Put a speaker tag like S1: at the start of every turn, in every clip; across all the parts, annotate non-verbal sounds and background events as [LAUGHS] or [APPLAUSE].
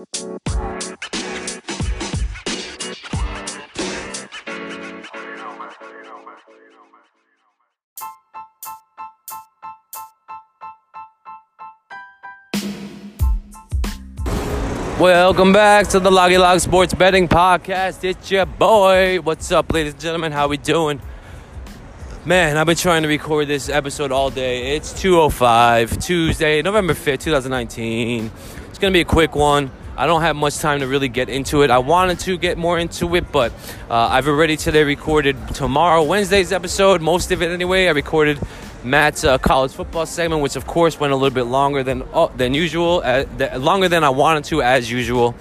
S1: Welcome back to the Loggy Log Sports Betting Podcast. It's your boy. What's up, ladies and gentlemen? How we doing? Man, I've been trying to record this episode all day. It's 2:05 Tuesday, November 5th, 2019. It's gonna be a quick one. I don't have much time to really get into it. I wanted to get more into it, but uh, I've already today recorded tomorrow, Wednesday's episode, most of it anyway. I recorded Matt's uh, college football segment, which of course went a little bit longer than uh, than usual, uh, th- longer than I wanted to, as usual.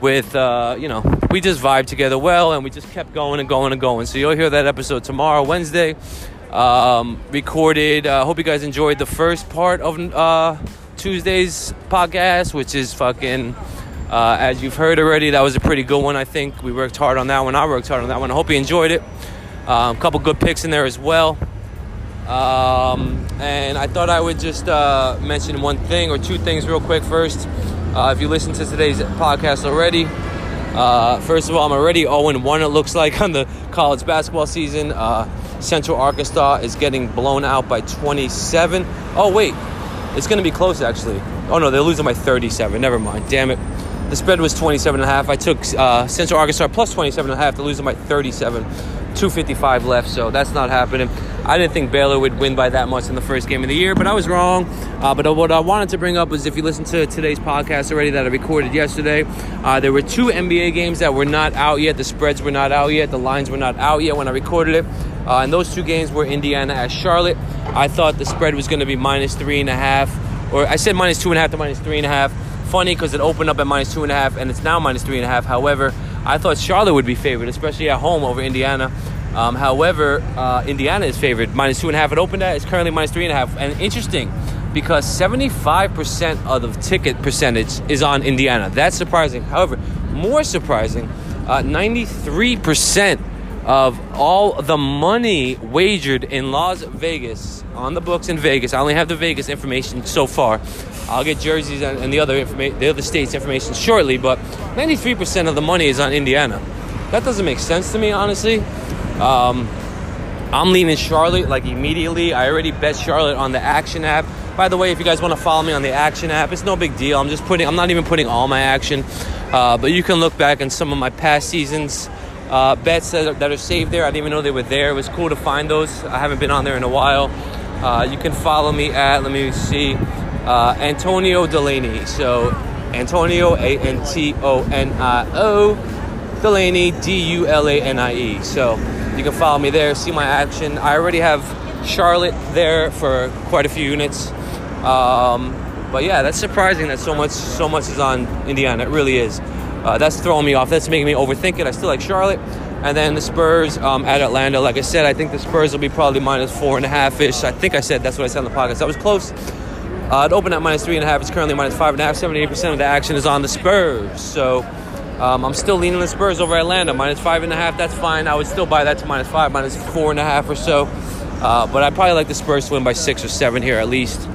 S1: With uh, you know, we just vibed together well, and we just kept going and going and going. So you'll hear that episode tomorrow, Wednesday. Um, recorded. I uh, hope you guys enjoyed the first part of uh, Tuesday's podcast, which is fucking. Uh, as you've heard already, that was a pretty good one. I think we worked hard on that one. I worked hard on that one. I hope you enjoyed it. A um, couple good picks in there as well. Um, and I thought I would just uh, mention one thing or two things real quick first. Uh, if you listen to today's podcast already, uh, first of all, I'm already 0 1, it looks like, [LAUGHS] on the college basketball season. Uh, Central Arkansas is getting blown out by 27. Oh, wait, it's going to be close actually. Oh, no, they're losing by 37. Never mind. Damn it. The spread was 27 and a half. I took uh, Central Arkansas plus 27 and a half to lose them by 37. 255 left, so that's not happening. I didn't think Baylor would win by that much in the first game of the year, but I was wrong. Uh, but what I wanted to bring up was if you listen to today's podcast already that I recorded yesterday, uh, there were two NBA games that were not out yet. The spreads were not out yet. The lines were not out yet when I recorded it. Uh, and those two games were Indiana at Charlotte. I thought the spread was going to be minus three and a half, or I said minus two and a half to minus three and a half. Funny because it opened up at minus two and a half and it's now minus three and a half. However, I thought Charlotte would be favored, especially at home over Indiana. Um, however, uh, Indiana is favored minus two and a half. It opened at it's currently minus three and a half. And interesting because 75% of the ticket percentage is on Indiana. That's surprising. However, more surprising, uh, 93% of all the money wagered in Las Vegas on the books in Vegas. I only have the Vegas information so far. I'll get jerseys and the other information, the other states' information shortly. But 93% of the money is on Indiana. That doesn't make sense to me, honestly. Um, I'm leaning Charlotte like immediately. I already bet Charlotte on the Action app. By the way, if you guys want to follow me on the Action app, it's no big deal. I'm just putting. I'm not even putting all my action, uh, but you can look back in some of my past seasons. Uh, bets that are, that are, saved there. I didn't even know they were there. It was cool to find those. I haven't been on there in a while. Uh, you can follow me at. Let me see. Uh, Antonio Dulanie. So Antonio A N T O N I O Dulanie D U L A N I E. So you can follow me there, see my action. I already have Charlotte there for quite a few units. Um, but yeah, that's surprising that so much so much is on Indiana. It really is. Uh, that's throwing me off. That's making me overthink it. I still like Charlotte. And then the Spurs um, at Atlanta. Like I said, I think the Spurs will be probably minus four and a half ish. I think I said that's what I said on the podcast. That was close. Uh, it opened at minus three and a half. It's currently minus five and a half. 78% of the action is on the Spurs. So um, I'm still leaning the Spurs over Atlanta. Minus five and a half, that's fine. I would still buy that to minus five, minus four and a half or so. Uh, but I probably like the Spurs to win by six or seven here at least.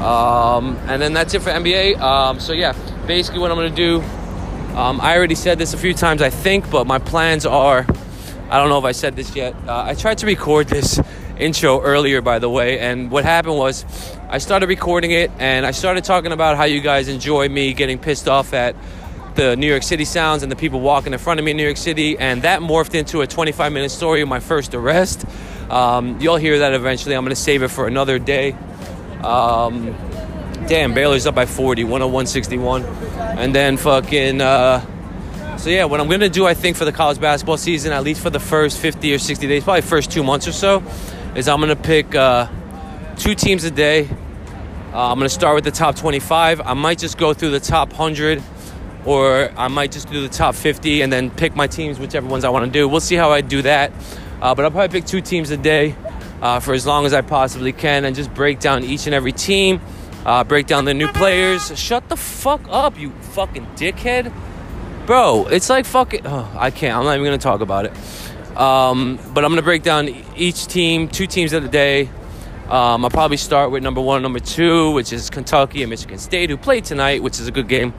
S1: Um, and then that's it for NBA. Um, so yeah, basically what I'm gonna do. Um, I already said this a few times, I think, but my plans are. I don't know if I said this yet. Uh, I tried to record this [LAUGHS] intro earlier, by the way, and what happened was I started recording it and I started talking about how you guys enjoy me getting pissed off at the New York City sounds and the people walking in front of me in New York City, and that morphed into a 25 minute story of my first arrest. Um, you'll hear that eventually. I'm going to save it for another day. Um, damn, Baylor's up by 40, 101 And then fucking. Uh, so yeah, what I'm to do, I think, for the college basketball season, at least for the first 50 or 60 days, probably first two months or so, is I'm to pick uh, two teams a day. Uh, I'm going to start with the top 25. I might just go through the top 100 or I might just do the top 50 and then pick my teams, whichever ones I want to do. We'll see how I do that. Uh, but I'll probably pick two teams a day uh, for as long as I possibly can and just break down each and every team, uh, break down the new players. Shut the fuck up, you fucking dickhead. Bro, it's like fucking. Oh, I can't. I'm not even going to talk about it. Um, but I'm going to break down each team, two teams of the day. Um, I'll probably start with number one number two, which is Kentucky and Michigan State, who played tonight, which is a good game.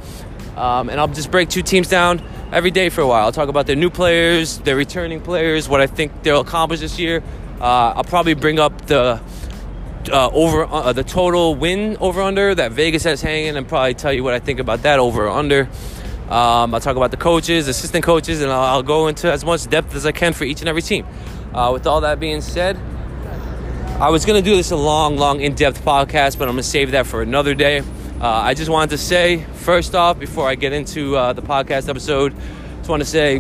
S1: Um, and I'll just break two teams down every day for a while. I'll talk about their new players, their returning players, what I think they'll accomplish this year. Uh, I'll probably bring up the uh, over uh, the total win over under that Vegas has hanging, and probably tell you what I think about that over or under. Um, I'll talk about the coaches, assistant coaches, and I'll, I'll, go into as much depth as I can for each and every team. Uh, with all that being said, I was going to do this a long, long, in depth podcast, but I'm going to save that for another day. Uh, I just wanted to say, first off, before I get into uh, the podcast episode, just want to say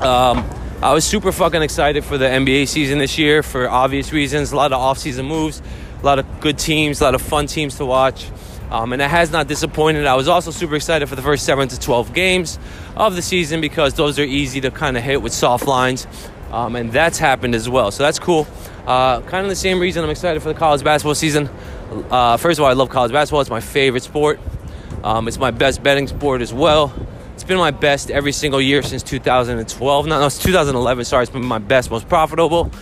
S1: um, I was super fucking excited for the NBA season this year for obvious reasons. A lot of off-season moves, a lot of good teams, a lot of fun teams to watch. Um, and it has not disappointed. I was also super excited for the first 7 to 12 games of the season because those are easy to kind of hit with soft lines. Um, and that's happened as well. So that's cool. Uh, kind of the same reason I'm excited for the college basketball season. Uh, first of all, I love college basketball. It's my favorite sport. Um, it's my best betting sport as well. It's been my best every single year since 2012. No, no, it's 2011. Sorry, it's been my best, most profitable.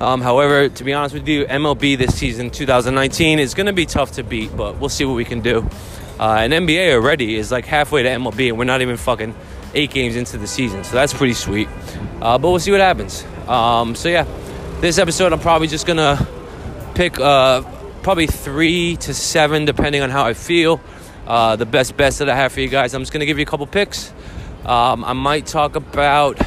S1: Um, however, to be honest with you, MLB this season, 2019, is going to be tough to beat, but we'll see what we can do. Uh, and NBA already is like halfway to MLB, and we're not even fucking eight games into the season, so that's pretty sweet. Uh, but we'll see what happens. Um, so yeah, this episode I'm probably just gonna pick uh, probably three to seven, depending on how I feel uh, the best bets that I have for you guys. I'm just to give you a couple picks. Um, I might talk about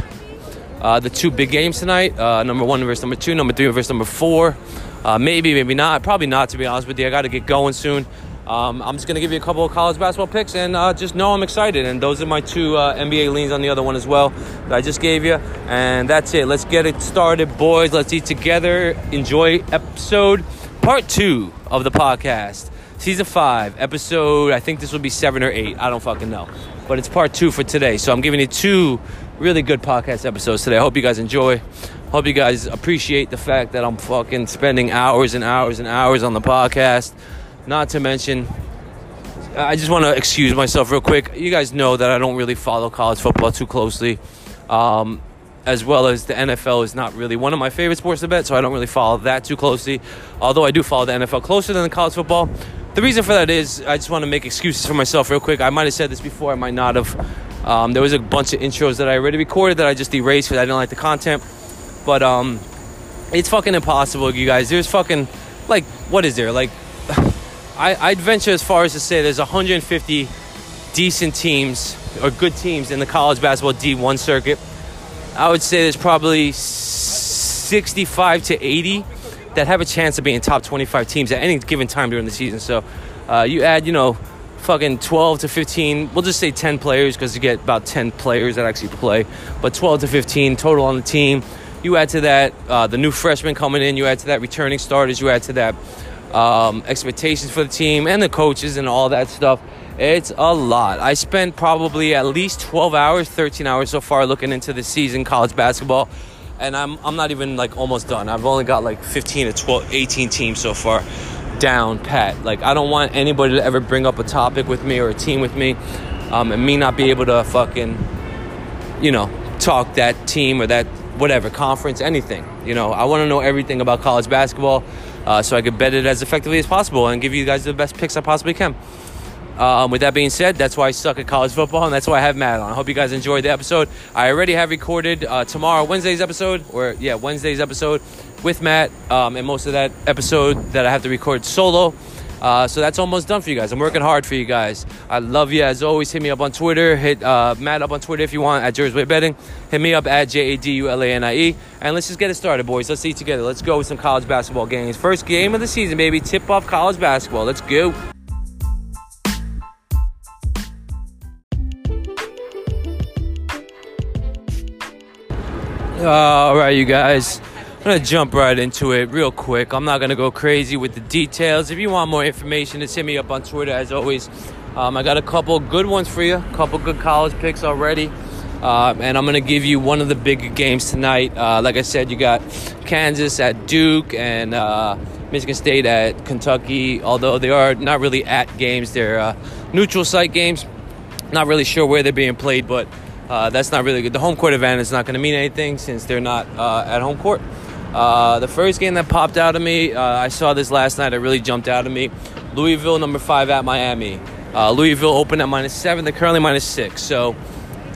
S1: uh, the two big games tonight uh, number one versus number two, number three versus number four. Uh, maybe, maybe not. Probably not, to be honest with you. I got to get going soon. Um, I'm just going to give you a couple of college basketball picks and uh, just know I'm excited. And those are my two uh, NBA leans on the other one as well that I just gave you. And that's it. Let's get it started, boys. Let's eat together. Enjoy episode part two of the podcast season five, episode. I think this will be seven or eight. I don't fucking know, but it's part two for today. So I'm giving you two really good podcast episodes today. I hope you guys enjoy. Hope you guys appreciate the fact that I'm fucking spending hours and hours and hours on the podcast. Not to mention, I just want to excuse myself real quick. You guys know that I don't really follow college football too closely. Um, as well as the NFL is not really one of my favorite sports to bet, so I don't really follow that too closely. Although I do follow the NFL closer than the college football. The reason for that is I just want to make excuses for myself real quick. I might have said this before, I might not have. Um, there was a bunch of intros that I already recorded that I just erased because I didn't like the content. But um, it's fucking impossible, you guys. There's fucking like what is there? Like [LAUGHS] I, I'd venture as far as to say there's 150 decent teams or good teams in the college basketball D1 circuit. I would say there's probably 65 to 80 that have a chance of being top 25 teams at any given time during the season. So uh, you add, you know, fucking 12 to 15, we'll just say 10 players because you get about 10 players that actually play, but 12 to 15 total on the team. You add to that uh, the new freshmen coming in, you add to that returning starters, you add to that um, expectations for the team and the coaches and all that stuff. It's a lot. I spent probably at least 12 hours, 13 hours so far looking into the season college basketball and I'm, I'm not even like almost done. I've only got like 15 to 12, 18 teams so far down pat. Like I don't want anybody to ever bring up a topic with me or a team with me, um, and me not be able to fucking, you know, talk that team or that whatever conference, anything. You know, I want to know everything about college basketball, uh, so I can bet it as effectively as possible and give you guys the best picks I possibly can. Um, with that being said, that's why I suck at college football, and that's why I have Matt on. I hope you guys enjoyed the episode. I already have recorded uh, tomorrow, Wednesday's episode, or yeah, Wednesday's episode with Matt, um, and most of that episode that I have to record solo. Uh, so that's almost done for you guys. I'm working hard for you guys. I love you as always. Hit me up on Twitter. Hit uh, Matt up on Twitter if you want at Jersey Betting. Hit me up at J A D U L A N I E. And let's just get it started, boys. Let's see together. Let's go with some college basketball games. First game of the season, baby. Tip off college basketball. Let's go. All right, you guys. I'm gonna jump right into it real quick. I'm not gonna go crazy with the details. If you want more information, just hit me up on Twitter as always. Um, I got a couple good ones for you, a couple good college picks already. Uh, and I'm gonna give you one of the big games tonight. Uh, like I said, you got Kansas at Duke and uh, Michigan State at Kentucky. Although they are not really at games, they're uh, neutral site games. Not really sure where they're being played, but uh, that's not really good. The home court advantage is not going to mean anything since they're not uh, at home court. Uh, the first game that popped out of me, uh, I saw this last night. It really jumped out of me. Louisville, number five at Miami. Uh, Louisville opened at minus seven. They're currently minus six. So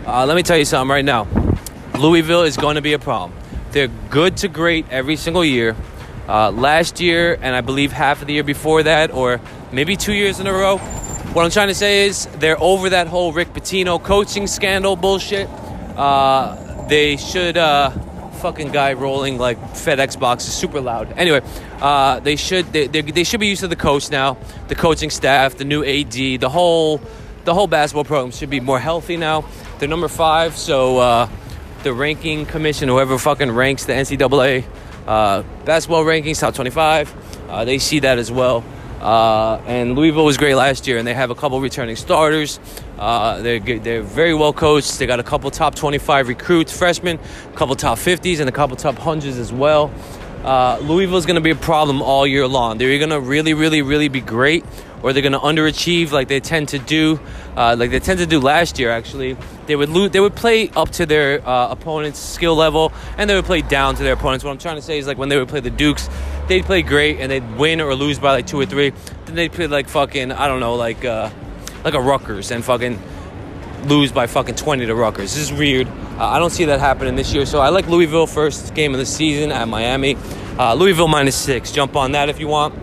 S1: uh, let me tell you something right now. Louisville is going to be a problem. They're good to great every single year. Uh, last year, and I believe half of the year before that, or maybe two years in a row. What I'm trying to say is they're over that whole Rick Pitino coaching scandal bullshit. They should. Fucking guy rolling like FedEx boxes super loud. Anyway, uh, they should they, they, they should be used to the coach now, the coaching staff, the new AD, the whole the whole basketball program should be more healthy now. They're number five, so uh, the ranking commission, whoever fucking ranks the NCAA uh, basketball rankings, top 25, uh, they see that as well. Uh, and Louisville was great last year, and they have a couple returning starters. Uh, they're they're very well coached. They got a couple top 25 recruits, freshmen, a couple top 50s, and a couple top hundreds as well. Uh, Louisville is going to be a problem all year long. They're going to really, really, really be great, or they're going to underachieve like they tend to do, uh, like they tend to do last year. Actually, they would lose, they would play up to their uh, opponent's skill level, and they would play down to their opponents. What I'm trying to say is like when they would play the Dukes, they'd play great and they'd win or lose by like two or three. Then they'd play like fucking I don't know like uh, like a Rutgers and fucking lose by fucking 20 to Rutgers. This is weird. Uh, I don't see that happening this year. So I like Louisville first game of the season at Miami. Uh, Louisville minus six. Jump on that if you want.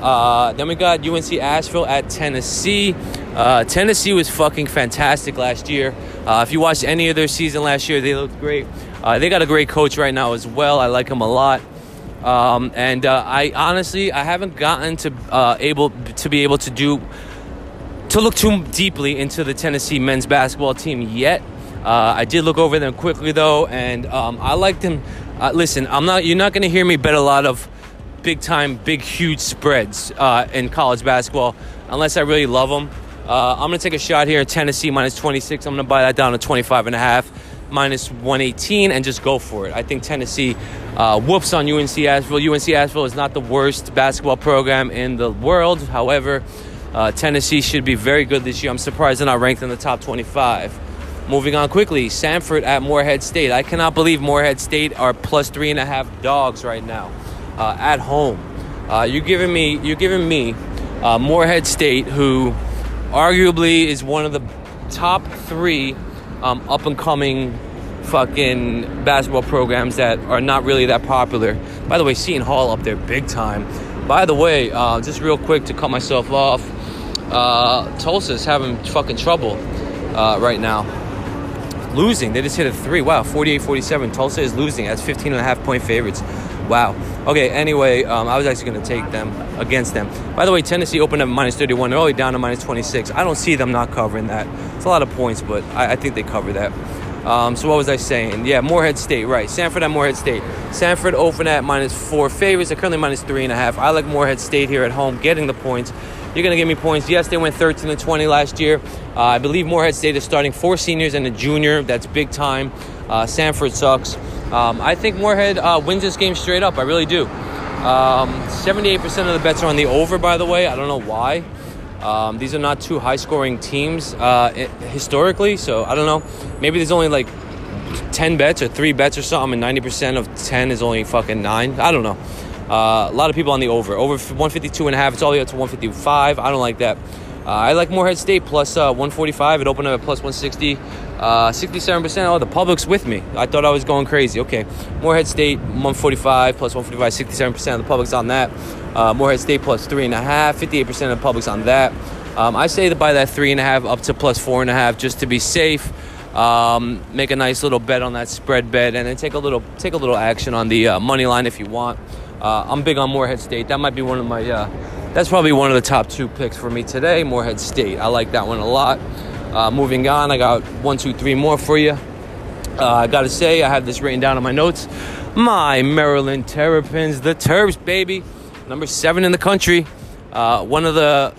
S1: Uh, then we got UNC Asheville at Tennessee. Uh, Tennessee was fucking fantastic last year. Uh, if you watched any of their season last year, they looked great. Uh, they got a great coach right now as well. I like him a lot. Um, and I honestly I haven't gotten to able to be able to do to look too deeply into the Tennessee men's basketball team yet. Uh, I did look over them quickly though, and um, I like them. Uh, listen, I'm not. You're not going to hear me bet a lot of big time, big, huge spreads uh, in college basketball unless I really love them. Uh, I'm going to take a shot here. Tennessee minus 26. I'm going to buy that down to 25 and a half minus 118 and just go for it. I think Tennessee uh, whoops on UNC Asheville. UNC Asheville is not the worst basketball program in the world. However, uh, Tennessee should be very good this year. I'm surprised they're not ranked in the top 25. Moving on quickly, Samford at Morehead State. I cannot believe Morehead State are plus three and a half dogs right now uh, at home. Uh, you're giving me, you're giving me uh, Morehead State, who arguably is one of the top three um, up and coming fucking basketball programs that are not really that popular. By the way, Seton Hall up there big time. By the way, uh, just real quick to cut myself off, uh, Tulsa's having fucking trouble uh, right now. Losing. They just hit a three. Wow, 48 47. Tulsa is losing. That's 15 and a half point favorites. Wow. Okay, anyway, um, I was actually going to take them against them. By the way, Tennessee opened up minus 31. They're only down to minus 26. I don't see them not covering that. It's a lot of points, but I, I think they cover that. Um, so what was I saying? Yeah, Morehead State, right. Samford at Morehead State. Samford opened at minus four favorites. They're currently minus three and a half. I like Morehead State here at home, getting the points. You're going to give me points. Yes, they went 13 and 20 last year. Uh, I believe Morehead State is starting four seniors and a junior. That's big time. Uh, Samford sucks. Um, I think Morehead uh, wins this game straight up. I really do. Um, 78% of the bets are on the over, by the way. I don't know why. Um, these are not two high scoring teams uh, historically, so I don't know. Maybe there's only like 10 bets or three bets or something, and 90% of 10 is only fucking nine. I don't know. Uh, a lot of people on the over. Over 152 and a half. It's all the way up to 155. I don't like that. Uh, I like Morehead State plus, uh, 145. It opened up at plus 160. Uh, 67%. Oh, the public's with me. I thought I was going crazy. Okay. Morehead State, 145 plus 145. 67% of the public's on that. Uh, Morehead State plus 3.5. 58% of the public's on that. Um, I say to buy that 3.5 up to plus 4.5 just to be safe. Um, make a nice little bet on that spread bet and then take a little take a little action on the uh, money line if you want. Uh, I'm big on Morehead State. That might be one of my uh, that's probably one of the top two picks for me today. Morehead State. I like that one a lot. Uh, moving on, I got one, two, three more for you. Uh, I gotta say, I have this written down in my notes. My Maryland Terrapins, the Terps, baby, number seven in the country. Uh, one of the,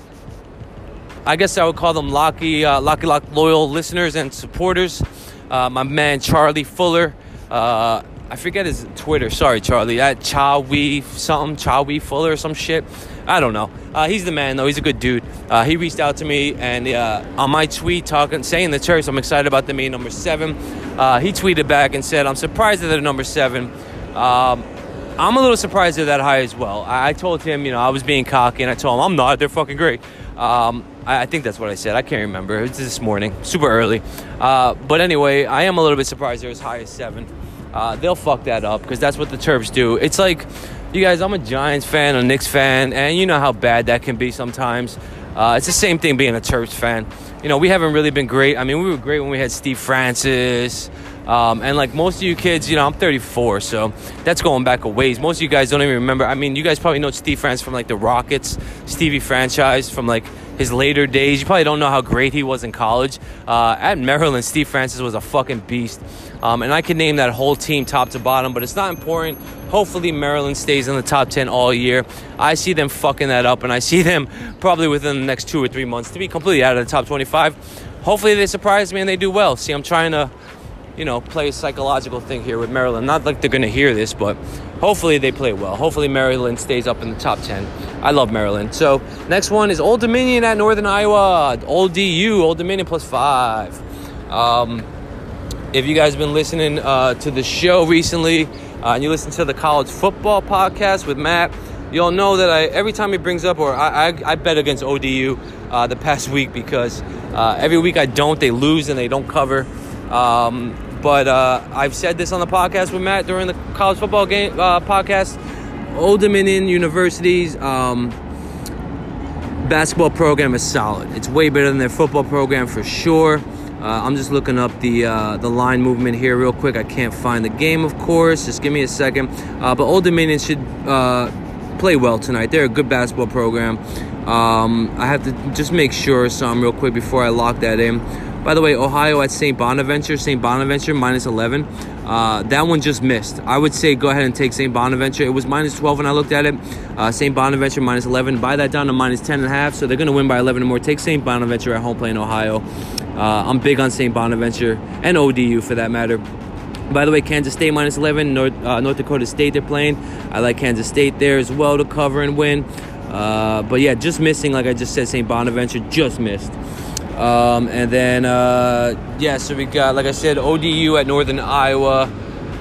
S1: I guess I would call them Locky, uh, Locky Lock loyal listeners and supporters. My man Charlie Fuller. Uh, I forget his Twitter. Sorry, Charlie. At Chawi something, Chawi Fuller or some shit. I don't know. Uh, he's the man, though. He's a good dude. Uh, he reached out to me and uh, on my tweet talking, saying the Terps. I'm excited about them being number seven. Uh, he tweeted back and said, "I'm surprised that they're number seven. Um, I'm a little surprised they're that high as well. I, I, told him, you know, I was being cocky, and I told him I'm not. They're fucking great. Um, I, I think that's what I said. I can't remember. It was this morning, super early. Uh, but anyway, I am a little bit surprised they're as high as seven. Uh, they'll fuck that up because that's what the Terps do. It's like, you guys, I'm a Giants fan, a Knicks fan, and you know how bad that can be sometimes. Uh, it's the same thing being a Terps fan. You know, we haven't really been great. I mean, we were great when we had Steve Francis. Um, and like most of you kids, you know, I'm 34, so that's going back a ways. Most of you guys don't even remember. I mean, you guys probably know Steve Francis from like the Rockets, Stevie franchise from like his later days. You probably don't know how great he was in college. Uh, at Maryland, Steve Francis was a fucking beast. Um, and I can name that whole team top to bottom, but it's not important. Hopefully, Maryland stays in the top 10 all year. I see them fucking that up, and I see them probably within the next two or three months to be completely out of the top 25. Hopefully, they surprise me and they do well. See, I'm trying to you know, play a psychological thing here with Maryland. Not like they're going to hear this, but hopefully they play well. Hopefully Maryland stays up in the top 10. I love Maryland. So next one is Old Dominion at Northern Iowa. Old DU, Old Dominion plus five. Um, if you guys have been listening uh, to the show recently uh, and you listen to the college football podcast with Matt, you'll know that I every time he brings up or I, I, I bet against ODU uh, the past [LAUGHS] week because uh, every week I don't, they lose and they don't cover. Um, but uh, I've said this on the podcast with Matt during the college football game uh, podcast. Old Dominion University's um, basketball program is solid. It's way better than their football program for sure. Uh, I'm just looking up the uh, the line movement here real quick. I can't find the game, of course. Just give me a second. Uh, but Old Dominion should uh, play well tonight. They're a good basketball program. Um, I have to just make sure some real quick before I lock that in. By the way, Ohio at St. Bonaventure, St. Bonaventure minus 11. Uh, that one just missed. I would say go ahead and take St. Bonaventure. It was minus 12 when I looked at it. Uh, St. Bonaventure minus 11. Buy that down to minus 10 and a half. So they're going to win by 11 or more. Take St. Bonaventure at home playing Ohio. Uh, I'm big on St. Bonaventure and ODU for that matter. By the way, Kansas State minus 11, North, uh, North Dakota State they're playing. I like Kansas State there as well to cover and win. Uh, but yeah, just missing, like I just said, St. Bonaventure just missed. Um, and then, uh, yeah, so we got, like I said, ODU at Northern Iowa.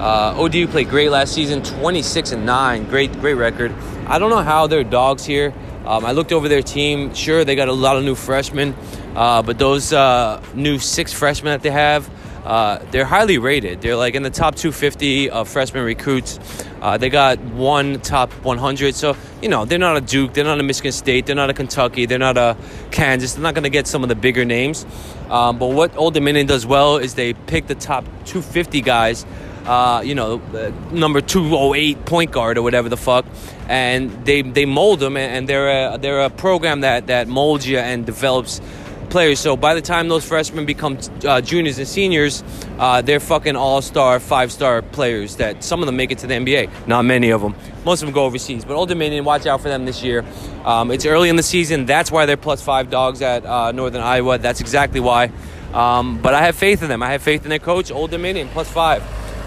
S1: Uh, ODU played great last season, 26 and 9. Great, great record. I don't know how they're dogs here. Um, I looked over their team. Sure, they got a lot of new freshmen, uh, but those uh, new six freshmen that they have, uh, they're highly rated. They're like in the top 250 of freshman recruits. Uh, they got one top 100. So, you know, they're not a Duke, they're not a Michigan State, they're not a Kentucky, they're not a Kansas. They're not going to get some of the bigger names. Um, but what Old Dominion does well is they pick the top 250 guys. Uh, you know, uh, number 208 point guard or whatever the fuck, and they they mold them, and they're a, they're a program that that molds you and develops players. So by the time those freshmen become uh, juniors and seniors, uh, they're fucking all star, five star players that some of them make it to the NBA. Not many of them. Most of them go overseas. But Old Dominion, watch out for them this year. Um, it's early in the season. That's why they're plus five dogs at uh, Northern Iowa. That's exactly why. Um, but I have faith in them. I have faith in their coach, Old Dominion, plus five.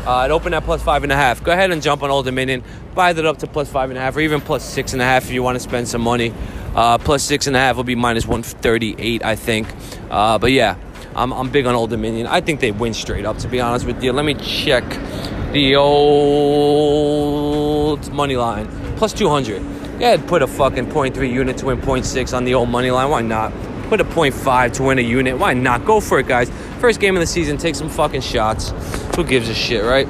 S1: Uh, it opened at plus five and a half. Go ahead and jump on Old Dominion. Buy that up to plus five and a half, or even plus six and a half if you want to spend some money. Uh, plus six and a half will be minus 138, I think. Uh, but yeah, I'm, I'm big on Old Dominion. I think they win straight up, to be honest with you. Let me check the old money line. Plus 200. Yeah, put a fucking 0.3 unit to win 0.6 on the old money line. Why not? Put a 0.5 to win a unit. Why not? Go for it, guys. First game of the season, take some fucking shots. Who gives a shit, right?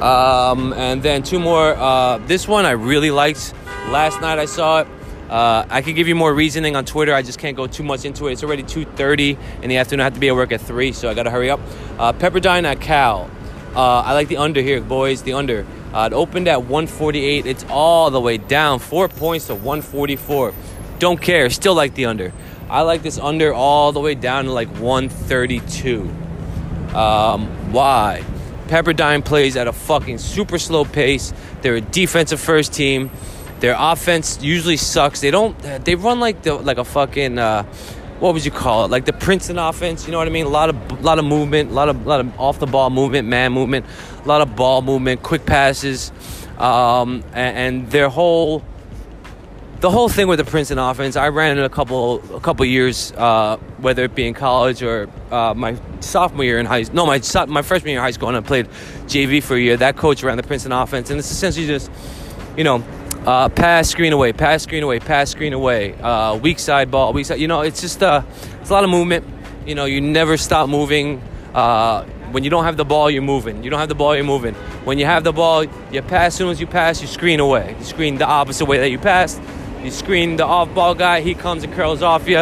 S1: Um, and then two more. Uh, this one I really liked. Last night I saw it. Uh, I could give you more reasoning on Twitter. I just can't go too much into it. It's already 2:30 in the afternoon. I have to be at work at three, so I got to hurry up. Uh, Pepperdine at Cal. Uh, I like the under here, boys. The under. Uh, it opened at 148. It's all the way down, four points to 144. Don't care. Still like the under. I like this under all the way down to like 132. Um, why? Pepperdine plays at a fucking super slow pace. They're a defensive first team. Their offense usually sucks. They don't. They run like the like a fucking. Uh, what would you call it? Like the Princeton offense. You know what I mean? A lot of lot of movement, a lot of lot of off the ball movement, man movement, a lot of ball movement, quick passes, um, and, and their whole the whole thing with the Princeton offense, I ran it a couple a couple years, uh, whether it be in college or uh, my sophomore year in high school. no my my freshman year in high school, and I played JV for a year. That coach ran the Princeton offense, and it's essentially just, you know, Uh, pass, screen away, pass, screen away, pass, screen away. Uh, weak side ball, weak side. You know, it's just uh, it's a lot of movement. You know, you never stop moving. Uh, when you don't have the ball, you're moving. You don't have the ball, you're moving. When you have the ball, you pass. As soon as you pass, you screen away. You screen the opposite way that you passed. You screen the off-ball guy. He comes and curls off you,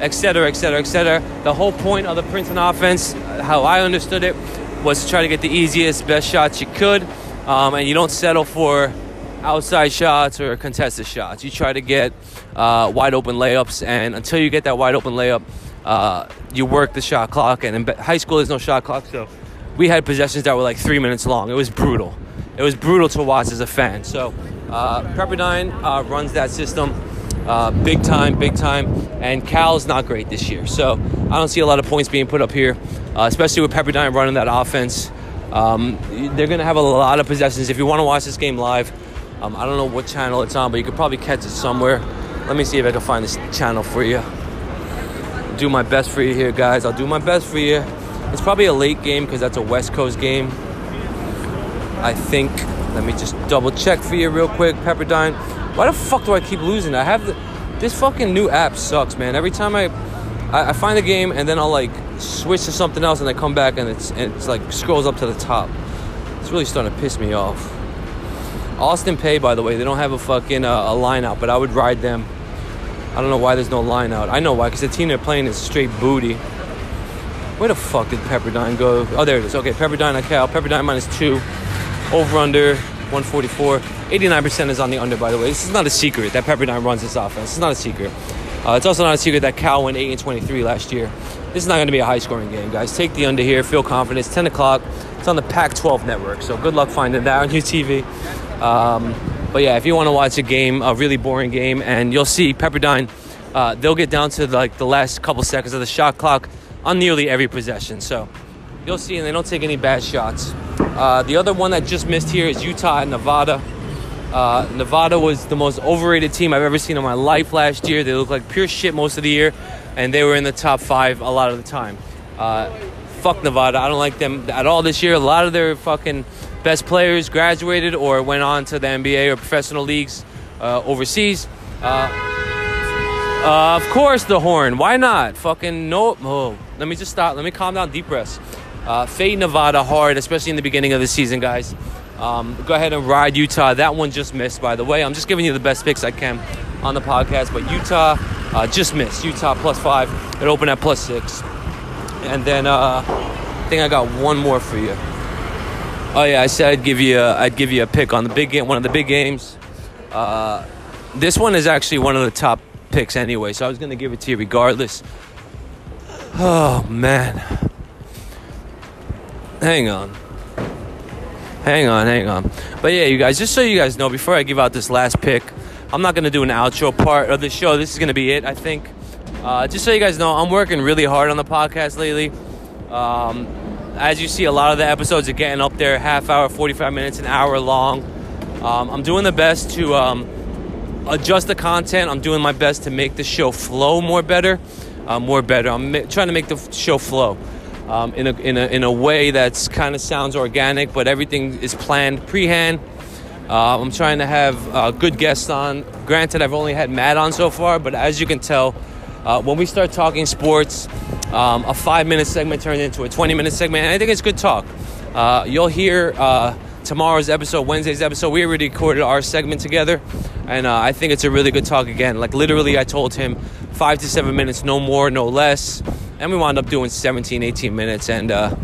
S1: etc., etc., etc. The whole point of the Princeton offense, how I understood it, was to try to get the easiest, best shots you could, um, and you don't settle for outside shots or contested shots. You try to get uh, wide open layups, and until you get that wide open layup, uh, you work the shot clock. And in high school, there's no shot clock, so we had possessions that were like three minutes long. It was brutal. It was brutal to watch as a fan. So uh, Pepperdine uh, runs that system. Uh, big time, big time. And Cal's not great this year. So I don't see a lot of points being put up here, uh, especially with Pepperdine running that offense. Um, they're going to have a lot of possessions. If you want to watch this game live, um, I don't know what channel it's on, but you could probably catch it somewhere. Let me see if I can find this channel for you. Do my best for you here, guys. I'll do my best for you. It's probably a late game because that's a West Coast game. I think. Let me just double check for you real quick. Pepperdine. Why the fuck do I keep losing? I have the, this fucking new app sucks, man. Every time I, I, I find a game and then I'll like switch to something else and I come back and it's and it's like scrolls up to the top. It's really starting to piss me off. Austin Peay, by the way, they don't have a fucking uh, a line out, but I would ride them. I don't know why there's no line out. I know why, because the team they're playing is straight booty. Where the fuck did Pepperdine go? Oh, there it is. Okay, Pepperdine at Cal. Pepperdine minus two. Over under 144. 89% is on the under, by the way. This is not a secret that Pepperdine runs this offense. It's not a secret. Uh, it's also not a secret that Cal went 8 and 23 last year. This is not going to be a high scoring game, guys. Take the under here. Feel confident. It's 10 o'clock. It's on the Pac 12 network. So good luck finding that on your TV. Um, but yeah, if you want to watch a game, a really boring game, and you'll see Pepperdine, uh, they'll get down to like the last couple seconds of the shot clock on nearly every possession. So you'll see, and they don't take any bad shots. Uh, the other one that just missed here is Utah and Nevada. Uh, Nevada was the most overrated team I've ever seen in my life last year. They looked like pure shit most of the year, and they were in the top five a lot of the time. Uh, fuck Nevada. I don't like them at all this year. A lot of their fucking best players graduated or went on to the NBA or professional leagues uh, overseas. Uh, uh, of course, the horn. Why not? Fucking no. Oh, let me just stop. Let me calm down. Deep breaths. Uh, fade Nevada hard, especially in the beginning of the season, guys. Um, go ahead and ride Utah. That one just missed, by the way. I'm just giving you the best picks I can on the podcast. But Utah uh, just missed. Utah plus five. It opened at plus six. And then uh, I think I got one more for you. Oh yeah, I said I'd give you a, I'd give you a pick on the big game, one of the big games. Uh, this one is actually one of the top picks anyway, so I was gonna give it to you regardless. Oh man, hang on, hang on, hang on. But yeah, you guys, just so you guys know, before I give out this last pick, I'm not gonna do an outro part of the show. This is gonna be it, I think. Uh, just so you guys know, I'm working really hard on the podcast lately. Um, as you see, a lot of the episodes are getting up there half hour, 45 minutes, an hour long. Um, I'm doing the best to um, adjust the content. I'm doing my best to make the show flow more better, uh, more better. I'm ma- trying to make the show flow um, in, a, in, a, in a way that's kind of sounds organic, but everything is planned pre-hand. Uh, I'm trying to have uh, good guests on. Granted, I've only had Matt on so far, but as you can tell, uh, when we start talking sports, um, a five minute segment turns into a 20 minute segment. And I think it's good talk. Uh, you'll hear uh, tomorrow's episode, Wednesday's episode. We already recorded our segment together. And uh, I think it's a really good talk again. Like, literally, I told him five to seven minutes, no more, no less. And we wound up doing 17, 18 minutes. And uh,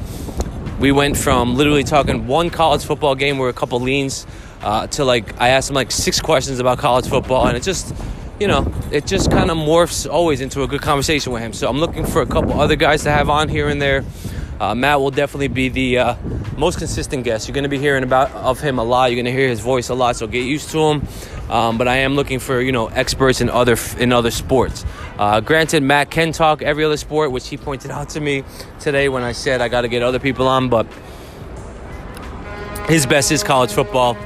S1: we went from literally talking one college football game where a couple leans uh, to like, I asked him like six questions about college football. And it just, you know, it just kind of morphs always into a good conversation with him. So I'm looking for a couple other guys to have on here and there. Uh, Matt will definitely be the uh, most consistent guest. You're going to be hearing about of him a lot. You're going to hear his voice a lot, so get used to him. Um, but I am looking for you know experts in other in other sports. Uh, granted, Matt can talk every other sport, which he pointed out to me today when I said I got to get other people on. But his best is college football.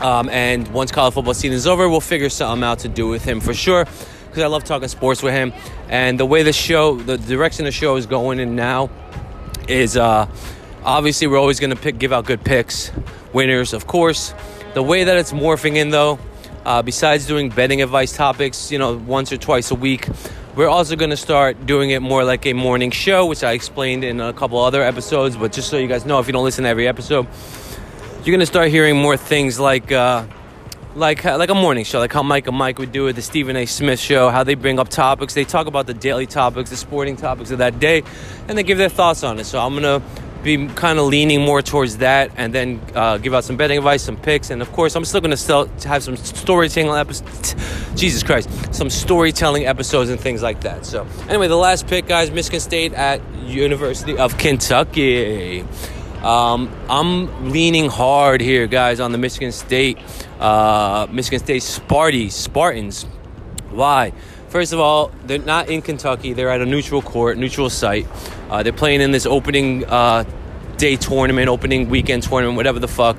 S1: Um, and once college football season is over, we'll figure something out to do with him for sure. Because I love talking sports with him. And the way the show, the direction the show is going in now, is uh, obviously we're always going to give out good picks, winners, of course. The way that it's morphing in though, Uh, besides doing betting advice topics, you know, once or twice a week, we're also going to start doing it more like a morning show, which I explained in a couple other episodes. But just so you guys know, if you don't listen to every episode, you're going to start hearing more things like. Uh, like uh, like a morning show, like how Mike and Mike would do it, the Stephen A. Smith show, how they bring up topics. They talk about the daily topics, the sporting topics of that day, and they give their thoughts on it. So I'm gonna be kind of leaning more towards that, and then uh, give out some betting advice, some picks, and of course I'm still gonna still have some storytelling episodes. [TSK] Jesus Christ, some storytelling episodes and things like that. So anyway, the last pick, guys, Michigan State at University of Kentucky. Um, I'm leaning hard here, guys, on the Michigan State, uh, Michigan State Sparties, Spartans. Why? First of all, they're not in Kentucky. They're at a neutral court, neutral site. Uh, they're playing in this opening uh, day tournament, opening weekend tournament, whatever the fuck.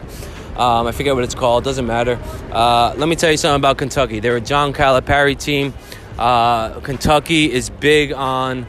S1: Um, I forget what it's called. Doesn't matter. Uh, let me tell you something about Kentucky. They're a John Calipari team. Uh, Kentucky is big on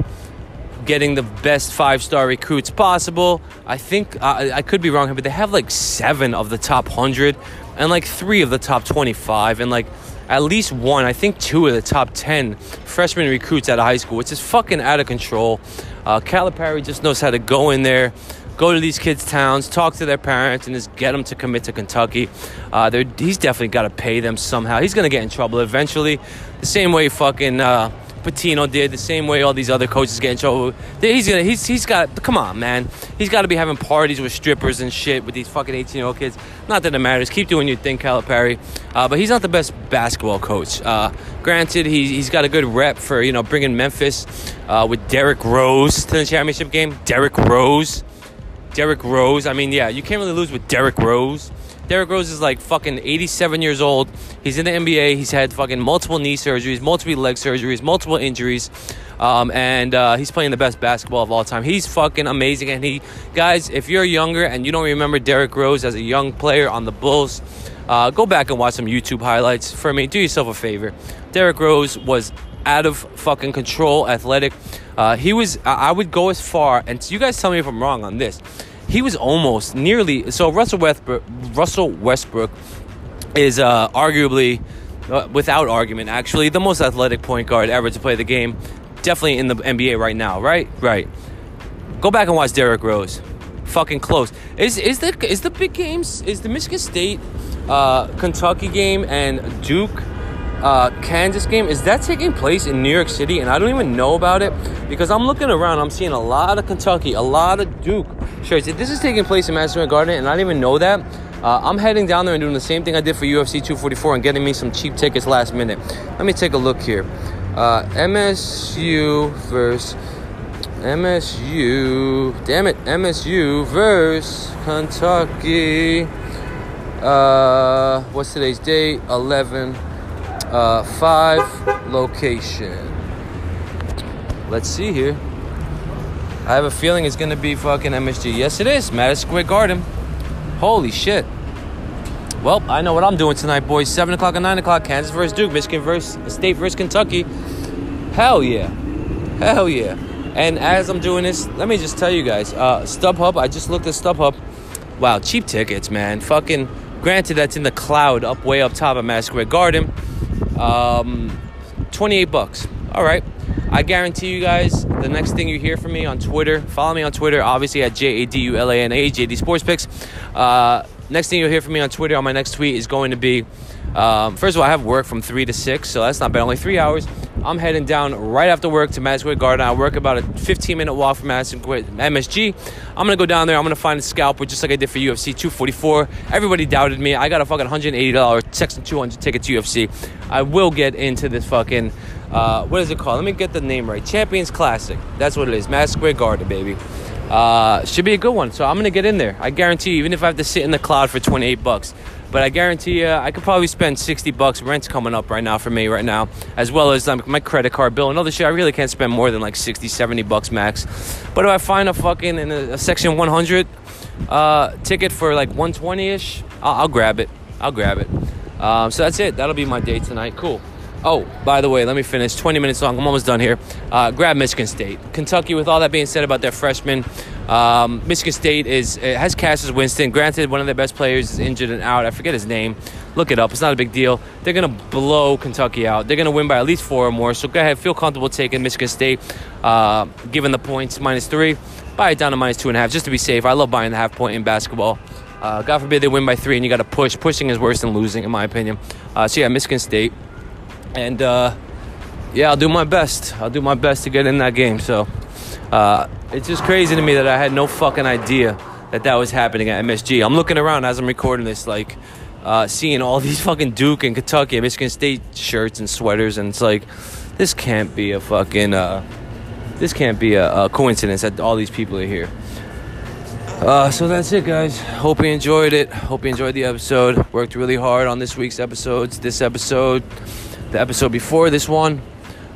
S1: getting the best five star recruits possible. I think uh, I could be wrong here, but they have like seven of the top 100 and like three of the top 25 and like at least one, I think two of the top 10 freshman recruits out of high school, which is fucking out of control. Uh, Calipari just knows how to go in there, go to these kids' towns, talk to their parents, and just get them to commit to Kentucky. Uh, he's definitely got to pay them somehow. He's going to get in trouble eventually. The same way fucking. Uh, Pitino did, the same way all these other coaches get in trouble. He's gonna, he's, he's got, come on, man. He's got to be having parties with strippers and shit with these fucking 18 year old kids. Not that it matters. Keep doing your thing, Calipari. Uh, but he's not the best basketball coach. Uh, granted, he, he's got a good rep for, you know, bringing Memphis uh, with Derrick Rose to the championship game. Derrick Rose. Derrick Rose. I mean, yeah, you can't really lose with Derrick Rose. Derrick Rose is like fucking 87 years old. He's in the NBA. He's had fucking multiple knee surgeries, multiple leg surgeries, multiple injuries. Um, and uh, he's playing the best basketball of all time. He's fucking amazing. And he, guys, if you're younger and you don't remember Derrick Rose as a young player on the Bulls, uh, go back and watch some YouTube highlights for me. Do yourself a favor. Derrick Rose was out of fucking control, athletic. Uh, he was. I would go as far, and you guys tell me if I'm wrong on this he was almost nearly so Russell Westbrook Russell Westbrook is uh, arguably uh, without argument actually the most athletic point guard ever to play the game definitely in the NBA right now right? Right. Go back and watch Derrick Rose. Fucking close. Is is the is the big games is the Michigan State uh, Kentucky game and Duke uh, Kansas game is that taking place in New York City? And I don't even know about it because I'm looking around I'm seeing a lot of Kentucky a lot of Duke shirts. This is taking place in Madison Garden and I didn't even know that uh, I'm heading down there and doing the same thing I did for UFC 244 and getting me some cheap tickets last minute. Let me take a look here. Uh, MSU versus MSU damn it MSU versus Kentucky. Uh, what's today's date? 11 uh, five location. Let's see here. I have a feeling it's gonna be fucking MSG. Yes, it is. Madison Square Garden. Holy shit. Well, I know what I'm doing tonight, boys. 7 o'clock and 9 o'clock. Kansas versus Duke. Michigan versus State versus Kentucky. Hell yeah. Hell yeah. And as I'm doing this, let me just tell you guys uh, StubHub, I just looked at StubHub. Wow, cheap tickets, man. Fucking, granted, that's in the cloud up way up top of Madison Square Garden. Um, 28 bucks. All right. I guarantee you guys the next thing you hear from me on Twitter, follow me on Twitter, obviously at J A D U L A N A, JD Sports Picks. Uh, next thing you'll hear from me on Twitter on my next tweet is going to be um, first of all, I have work from 3 to 6, so that's not bad, only three hours. I'm heading down right after work to Madison Square Garden. I work about a 15 minute walk from Madison Square MSG. I'm gonna go down there. I'm gonna find a scalper just like I did for UFC 244. Everybody doubted me. I got a fucking $180 Section 200 ticket to UFC. I will get into this fucking uh, what is it called? Let me get the name right. Champions Classic. That's what it is. Madison Square Garden, baby. Uh, should be a good one. So I'm gonna get in there. I guarantee you, even if I have to sit in the cloud for 28 bucks. But I guarantee you, I could probably spend 60 bucks. Rent's coming up right now for me right now, as well as like my credit card bill and other shit. I really can't spend more than like 60, 70 bucks max. But if I find a fucking in a, a section 100 uh, ticket for like 120 ish, I'll, I'll, grab it. I'll grab it. Um, so that's it. That'll be my day tonight. Cool. Oh, by the way, let me finish. 20 minutes long. I'm almost done here. Uh, grab Michigan State. Kentucky, with all that being said about their freshmen, Um, Michigan State is has Cassius Winston. Granted, one of their best players is injured and out. I forget his name. Look it up. It's not a big deal. They're gonna blow Kentucky out. They're gonna win by at least four or more. So go ahead, feel comfortable taking Michigan State, uh, given the points minus three. Buy it down to minus two and a half just to be safe. I love buying the half point in basketball. Uh, God forbid they win by three and you got to push. Pushing is worse than losing, in my opinion. Uh, so yeah, Michigan State, and uh, yeah, I'll do my best. I'll do my best to get in that game. So uh, it's just crazy to me that I had no fucking idea that that was happening at MSG. I'm looking around as I'm recording this, like uh, seeing all [LAUGHS] these fucking Duke and Kentucky and Michigan State shirts and sweaters, and it's like this can't be a fucking uh, this can't be a, a, coincidence that all these people are here. Uh, so that's it, guys. Hope you enjoyed it. Hope you enjoyed the episode. Worked really hard on this week's episodes. This episode, the episode before this one.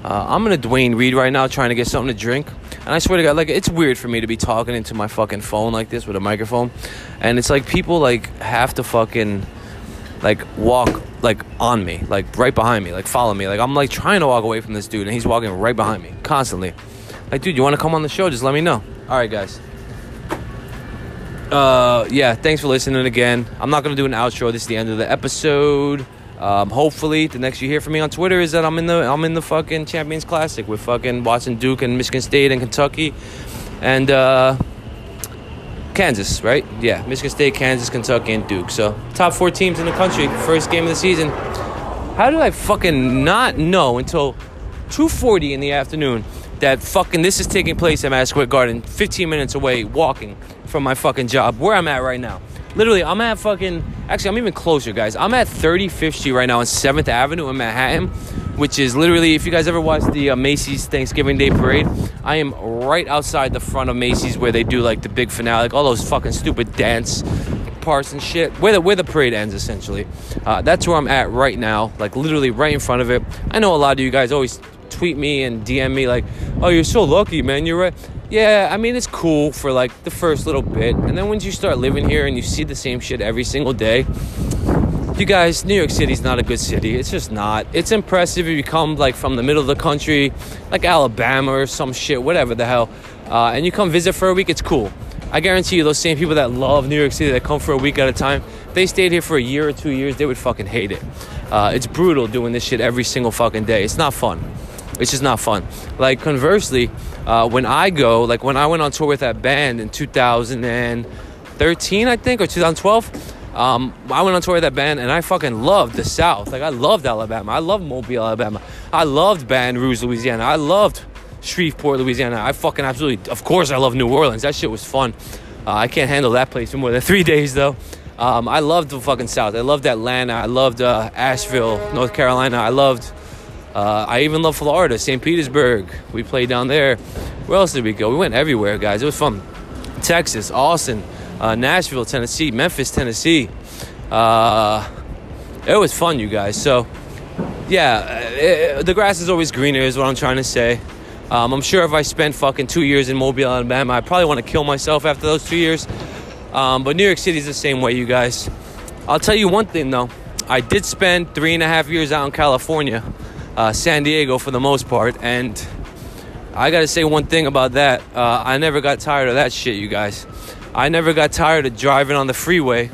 S1: Uh, I'm gonna Duane Reade right now, trying to get something to drink. And I swear to God, like it's weird for me to be talking into my fucking phone like this with a microphone, and it's like people like have to fucking like walk like on me, like right behind me, like follow me. Like I'm like trying to walk away from this dude, and he's walking right behind me constantly. Like, dude, you want to come on the show? Just let me know. All right, guys. Uh, yeah, thanks for listening again. I'm not gonna do an outro. This is the end of the episode. Um, hopefully, the next you hear from me on Twitter is that I'm in the I'm in the fucking Champions Classic with fucking Watson, Duke, and Michigan State and Kentucky, and uh, Kansas, right? Yeah, Michigan State, Kansas, Kentucky, and Duke. So top four teams in the country. First game of the season. How did I fucking not know until 2:40 in the afternoon that fucking this is taking place at Madison Square Garden, 15 minutes away, walking from my fucking job, where I'm at right now. Literally, I'm at fucking. Actually, I'm even closer, guys. I'm at 35th Street right now on 7th Avenue in Manhattan, which is literally, if you guys ever watched the uh, Macy's Thanksgiving Day Parade, I am right outside the front of Macy's where they do like the big finale, like all those fucking stupid dance parts and shit. Where the where the parade ends, essentially. Uh, that's where I'm at right now, like literally right in front of it. I know a lot of you guys always tweet me and DM me like, "Oh, you're so lucky, man. You're right." Yeah, I mean, it's cool for like the first little bit. And then once you start living here and you see the same shit every single day, you guys, New York City's not a good city. It's just not. It's impressive if you come like from the middle of the country, like Alabama or some shit, whatever the hell, uh, and you come visit for a week, it's cool. I guarantee you, those same people that love New York City that come for a week at a time, they stayed here for a year or two years, they would fucking hate it. Uh, it's brutal doing this shit every single fucking day. It's not fun. It's just not fun. Like conversely, uh, when I go, like when I went on tour with that band in 2013, I think, or 2012. Um, I went on tour with that band and I fucking loved the South. Like I loved Alabama. I loved Mobile, Alabama. I loved Baton Rouge, Louisiana. I loved Shreveport, Louisiana. I fucking absolutely, of course, I love New Orleans. That shit was fun. Uh, I can't handle that place for more than [LAUGHS] three days though. Um, I loved the fucking South. I loved Atlanta. I loved uh, Asheville, North Carolina. I loved uh, I even love Florida, St. Petersburg. We played down there. Where else did we go? We went everywhere, guys. It was fun. Texas, Austin, uh, Nashville, Tennessee, Memphis, Tennessee. Uh, it was fun, you guys. So, yeah, it, the grass is always greener, is what I'm trying to say. Um, I'm sure if I spent fucking two years in Mobile, Alabama, I probably want to kill myself after those two years. Um, but New York City is the same way, you guys. I'll tell you one thing though. I did spend three and a half years out in California uh, San Diego for the most part. And I gotta say one thing about that. Uh, I never got tired of that shit, you guys. I never got tired of driving on the freeway,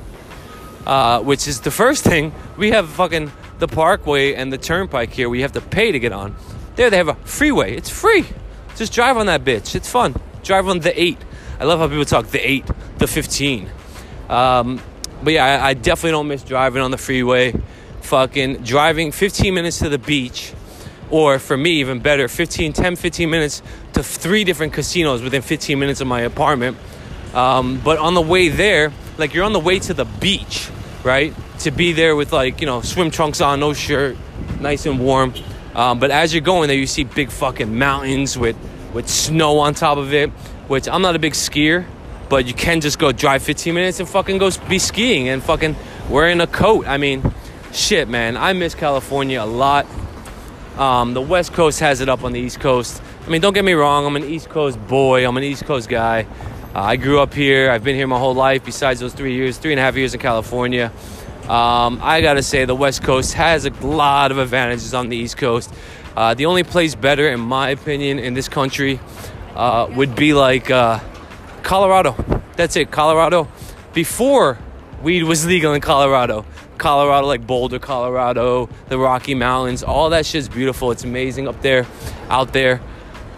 S1: uh, which is the first thing. We have fucking the parkway and the turnpike here. We have to pay to get on. There they have a freeway. It's free. Just drive on that bitch. It's fun. Drive on the 8. I love how people talk the 8, the 15. Um, but yeah, I, I definitely don't miss driving on the freeway fucking driving 15 minutes to the beach or for me even better 15 10 15 minutes to three different casinos within 15 minutes of my apartment. Um, but on the way there like you're on the way to the beach right? To be there with like you know swim trunks on no shirt nice and warm. Um, but as you're going there you see big fucking mountains with with snow on top of it which i'm not a big skier but you can just go drive 15 minutes and fucking go be skiing and fucking wearing a coat. I mean shit, man, I miss California a lot. Um, the West Coast has it up on the East Coast. I mean, don't get me wrong, I'm an East Coast boy, I'm an East Coast guy. Uh, I grew up here, I've been here my whole life, besides those three years, three and a half years in California. Um, I gotta say, the West Coast has a lot of advantages on the East Coast. Uh, the only place better, in my opinion, in this country uh, would be like uh, Colorado. That's it, Colorado. Before weed was legal in Colorado, Colorado, like Boulder, Colorado, the Rocky Mountains, all that shit's beautiful. It's amazing up there, out there.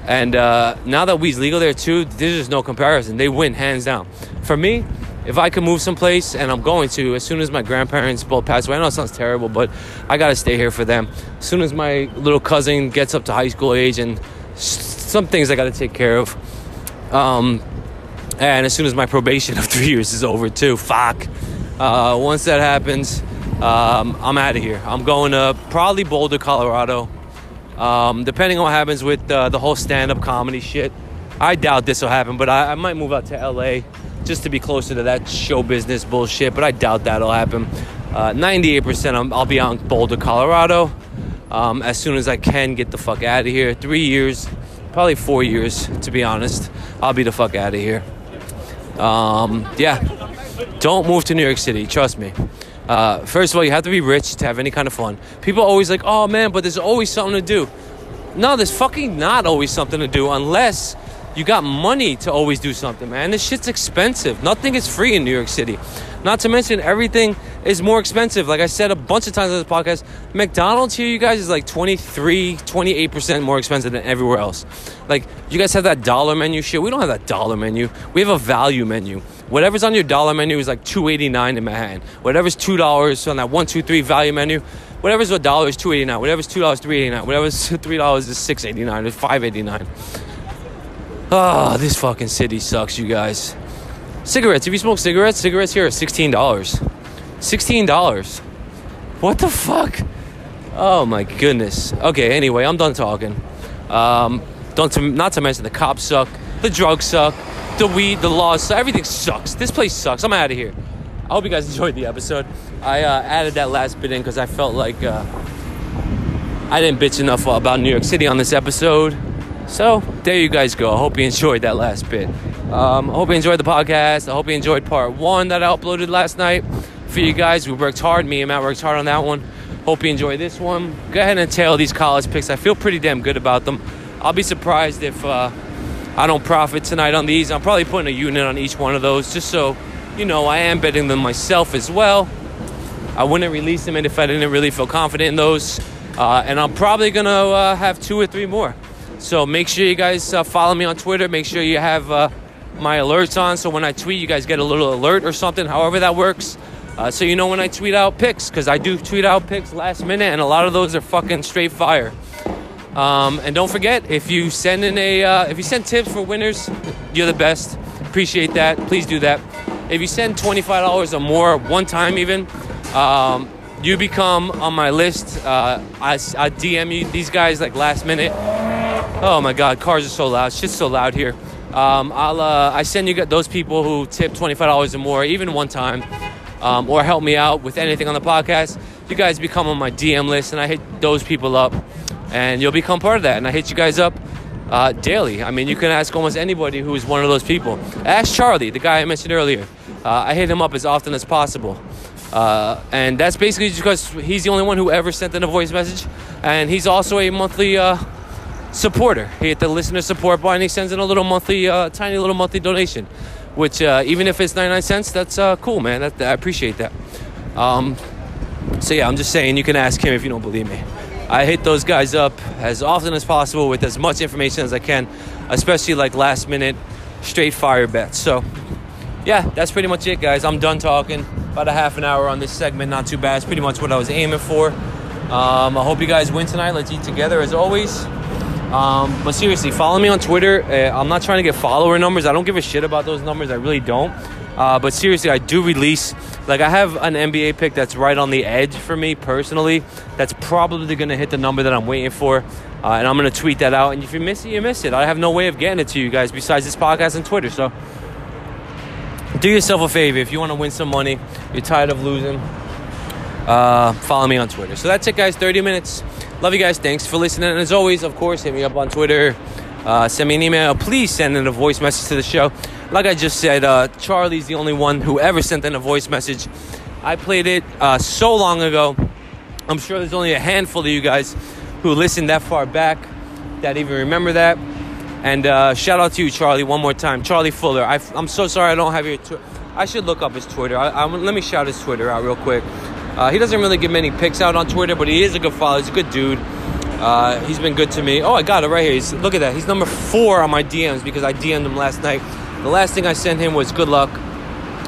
S1: And uh, now that weed's legal there too, there's just no comparison. They win hands down. For me, if I could move someplace, and I'm going to, as soon as my grandparents both pass away, I know it sounds terrible, but I gotta stay here for them. As soon as my little cousin gets up to high school age, and some things I gotta take care of. Um, and as soon as my probation of three years is over, too, fuck. Uh, once that happens, um, I'm out of here. I'm going to probably Boulder, Colorado. Um, depending on what happens with uh, the whole stand up comedy shit. I doubt this will happen, but I, I, might move out to LA just to be closer to that show business bullshit, but I doubt that'll happen. Uh, 98% i will be on Boulder, Colorado. Um, as soon as I can get the fuck out of here. Three years, probably four years, to be honest. I'll be the fuck out of here. Um, yeah. Don't move to New York City, trust me. Uh, first of all, you have to be rich to have any kind of fun. People always like, oh man, but there's always something to do. No, there's fucking not always something to do unless you got money to always do something, man. This shit's expensive. Nothing is free in New York City. Not to mention, everything is more expensive. Like I said a bunch of times on this podcast, McDonald's here, you guys, is like 23, 28% more expensive than everywhere else. Like, you guys have that dollar menu shit. We don't have that dollar menu. We have a value menu. Whatever's on your dollar menu is like 289 in Manhattan. Whatever's $2 on that one, two, three value menu, whatever's a dollar is 289. Whatever's $2, 389. Whatever's [LAUGHS] $3 is 689 or 589. Oh, this fucking city sucks, you guys. Cigarettes. If you smoke cigarettes, cigarettes here are $16. $16. What the fuck? Oh my goodness. Okay, anyway, I'm done talking. Um, don't to, not to mention the cops suck, the drugs suck, the weed, the laws, everything sucks. This place sucks. I'm out of here. I hope you guys enjoyed the episode. I uh, added that last bit in because I felt like uh, I didn't bitch enough about New York City on this episode. So there you guys go. I hope you enjoyed that last bit. Um, I hope you enjoyed the podcast. I hope you enjoyed part one that I uploaded last night for you guys. We worked hard. Me and Matt worked hard on that one. Hope you enjoy this one. Go ahead and tail these college picks. I feel pretty damn good about them. I'll be surprised if uh, I don't profit tonight on these. I'm probably putting a unit on each one of those just so you know I am betting them myself as well. I wouldn't release them if I didn't really feel confident in those. Uh, and I'm probably gonna uh, have two or three more. So make sure you guys uh, follow me on Twitter. Make sure you have uh, my alerts on so when I tweet, you guys get a little alert or something, however that works. Uh, so you know when I tweet out picks, because I do tweet out picks last minute, and a lot of those are fucking straight fire. Um, and don't forget, if you send in a, uh, if you send tips for winners, you're the best. Appreciate that. Please do that. If you send twenty-five dollars or more, one time even, um, you become on my list. Uh, I, I DM you these guys like last minute Oh my God, cars are so loud. Shit's so loud here. Um, I'll uh, I send you those people who tip twenty five dollars or more, even one time, um, or help me out with anything on the podcast. You guys become on my DM list, and I hit those people up, and you'll become part of that. And I hit you guys up uh, daily. I mean, you can ask almost anybody who is one of those people. Ask Charlie, the guy I mentioned earlier. Uh, I hit him up as often as possible. Uh, and that's basically because he's the only one who ever sent in a voice message, and he's also a monthly uh, supporter. He hit the listener support button. He sends in a little monthly, uh, tiny little monthly donation, which uh, even if it's 99 cents, that's cool, man. That, I appreciate that. Um, so yeah, I'm just saying you can ask him if you don't believe me. I hit those guys up as often as possible with as much information as I can, especially like last minute straight fire bets. So yeah, that's pretty much it, guys. I'm done talking. About a half an hour on this segment, not too bad. It's pretty much what I was aiming for. Um, I hope you guys win tonight. Let's eat together as always. Um, but seriously, follow me on Twitter. Uh, I'm not trying to get follower numbers. I don't give a shit about those numbers. I really don't. Uh, but seriously, I do release. Like, I have an NBA pick that's right on the edge for me personally. That's probably going to hit the number that I'm waiting for. Uh, and I'm going to tweet that out. And if you miss it, you miss it. I have no way of getting it to you guys besides this podcast and Twitter. So do yourself a favor. If you want to win some money, you're tired of losing, uh, follow me on Twitter. So that's it, guys. 30 minutes. Love you guys. Thanks for listening. And as always, of course, hit me up on Twitter. Uh, send me an email. Please send in a voice message to the show. Like I just said, uh, Charlie's the only one who ever sent in a voice message. I played it uh, so long ago. I'm sure there's only a handful of you guys who listened that far back that even remember that. And uh, shout out to you, Charlie, one more time. Charlie Fuller. I, am so sorry I don't have your Twitter. I should look up his Twitter. I, I, let me shout his Twitter out real quick. Uh, he doesn't really give many picks out on Twitter, but he is a good follower. He's a good dude. Uh, he's been good to me. Oh, I got it right here. He's, look at that. He's number four on my DMs because I DM'd him last night. The last thing I sent him was good luck.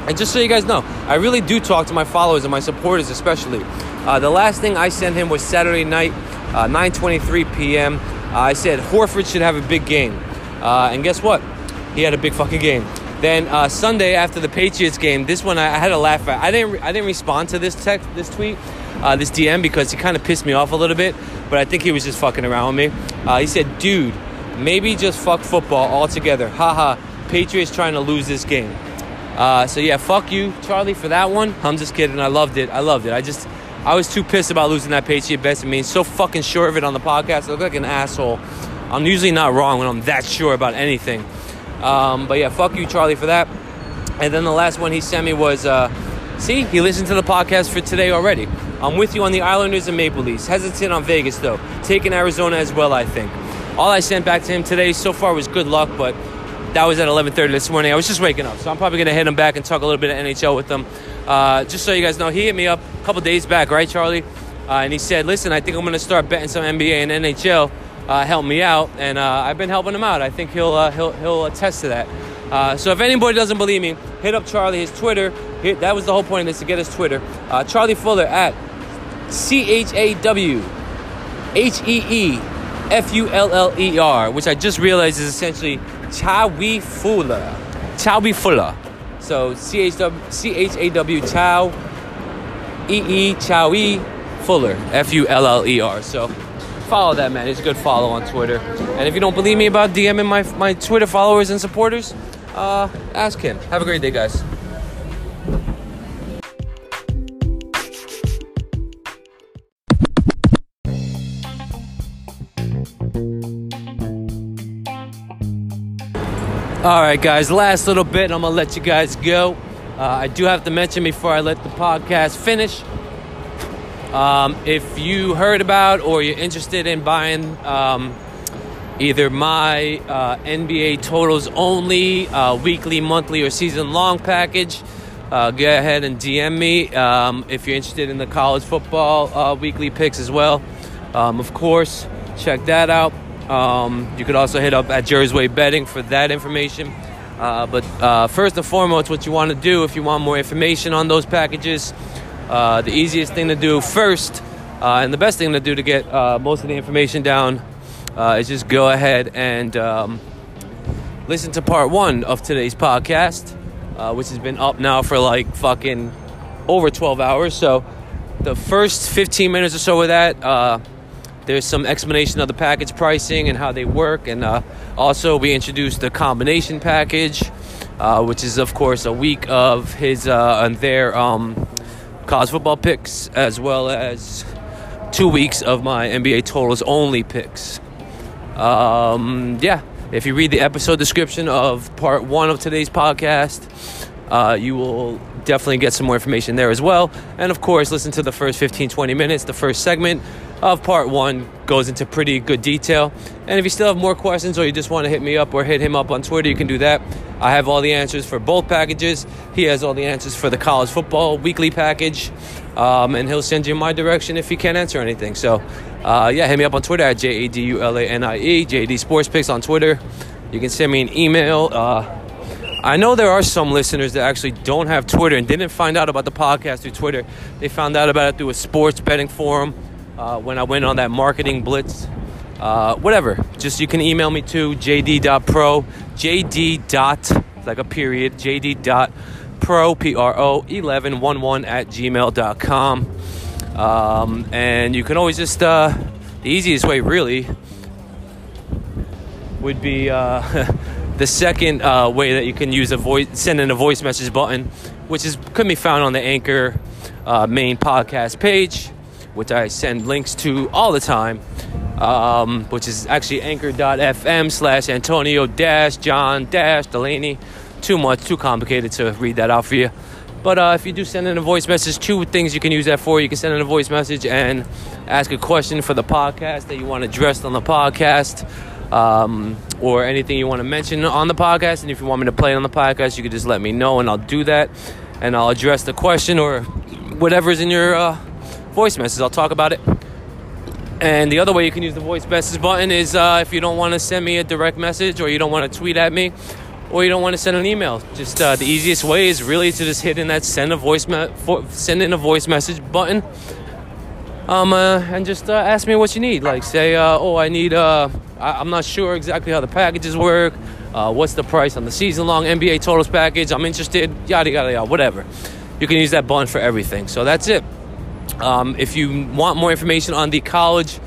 S1: And just so you guys know, I really do talk to my followers and my supporters especially. Uh, the last thing I sent him was Saturday night, 9:23 uh, p.m. Uh, I said Horford should have a big game, uh, and guess what? He had a big fucking game. Then uh, Sunday after the Patriots game, this one I, I, had to laugh at. I didn't I didn't respond to this text, this tweet, uh, this DM because he kind of pissed me off a little bit. But I think he was just fucking around with me. he said, "Dude, maybe just fuck football altogether." Haha. Patriots trying to lose this game. Uh, so yeah, fuck you, Charlie, for that one. I'm just kidding. I loved it. I loved it. I just, I was too pissed about losing that Patriot bet. I mean, so fucking sure of it on the podcast. I look like an asshole. I'm usually not wrong when I'm that sure about anything. Um, but yeah, fuck you, Charlie, for that. And then the last one he sent me was, uh, see, he listened to the podcast for today already. I'm with you on the Islanders and Maple Leafs. Hesitant on Vegas though. Taking Arizona as well, I think. All I sent back to him today so far was good luck, but that was at 11:30 this morning. I was just waking up, so I'm probably gonna hit him back and talk a little bit of NHL with him. Uh, just so you guys know, he hit me up a couple days back, right, Charlie? Uh, and he said, "Listen, I think I'm gonna start betting some NBA and NHL. Uh, help me out." And uh, I've been helping him out. I think he'll uh, he'll he'll attest to that. Uh, so if anybody doesn't believe me, hit up Charlie. His Twitter. Hit, that was the whole point of this to get his Twitter. Charlie Fuller at C H A W H E E F U L L E R, which I just realized is essentially Chawi Fuller. Chawi Fuller. So C H W C H A W Chow E E Chowie Fuller. F U L L E R. So follow that man. He's a good follow on Twitter. And if you don't believe me about DMing my my Twitter followers and supporters, uh, ask him. Have a great day, guys. All right, guys, last little bit, I'm gonna let you guys go. Uh, I do have to mention before I let the podcast finish. Um, if you heard about or you're interested in buying um, either my uh, NBA totals only, uh, weekly, monthly, or season long package, uh, go ahead and DM me. Um, if you're interested in the college football uh, weekly picks as well, um, of course, check that out. Um, you could also hit up at Jerz Way Betting for that information. Uh, but uh, first and foremost, what you want to do if you want more information on those packages, uh, the easiest thing to do first, uh, and the best thing to do to get uh, most of the information down, uh, is just go ahead and um, listen to part one of today's podcast, which has been up now for like fucking over 12 hours. So the first 15 minutes or so of that there's some explanation of the package pricing and how they work, and uh, also we introduced the combination package, uh, which is of course a week of his uh, and their um, college football picks, as well as two weeks of my NBA totals only picks. Um, yeah, if you read the episode description of part one of today's podcast, uh, you will definitely get some more information there as well. And of course, listen to the first 15 20 minutes, the first segment of part one goes into pretty good detail. And if you still have more questions or you just want to hit me up or hit him up on Twitter, you can do that. I have all the answers for both packages. He has all the answers for the college football weekly package. Um, and he'll send you in my direction if he can't answer anything. So, uh, yeah, hit me up on Twitter at J A D U L A N I E, JD Sports Picks on Twitter. You can send me an email. Uh, I know there are some listeners that actually don't have Twitter and didn't find out about the podcast through Twitter. They found out about it through a sports betting forum uh, when I went on that marketing blitz. Uh, whatever. Just you can email me to jd.pro, jd. Like a period, jd.pro, P-R-O, 1111 at gmail.com. Um, and you can always just, uh, the easiest way really would be uh, [LAUGHS] the second uh, way that you can use a voice, send in a voice message button, which is can be found on the Anchor uh, main podcast page which I send links to all the time, um, which is actually anchor.fm slash Antonio dash John dash Dulanie. Too much, too complicated to read that out for you. But uh, if you do send in a voice message, two things you can use that for. You can send in a voice message and ask a question for the podcast that you want addressed on the podcast. um, or anything you want to mention on the podcast. And if you want me to play it on the podcast, you could just let me know and I'll do that. And I'll address the question or whatever's in your uh, voice message. I'll talk about it. And the other way you can use the voice message button is uh, if you don't want to send me a direct message or you don't want to tweet at me or you don't want to send an email. Just uh, the easiest way is really to just hit in that send a voice me- send in a voice message button. Um, uh, and just uh, ask me what you need. Like say, uh, oh, I need. Uh, I- am not sure exactly how the packages work. What's the price on the season-long NBA totals package? I'm interested. Yada yada yada. Whatever. You can use that button for everything. So that's it. Um, if you want more information on the college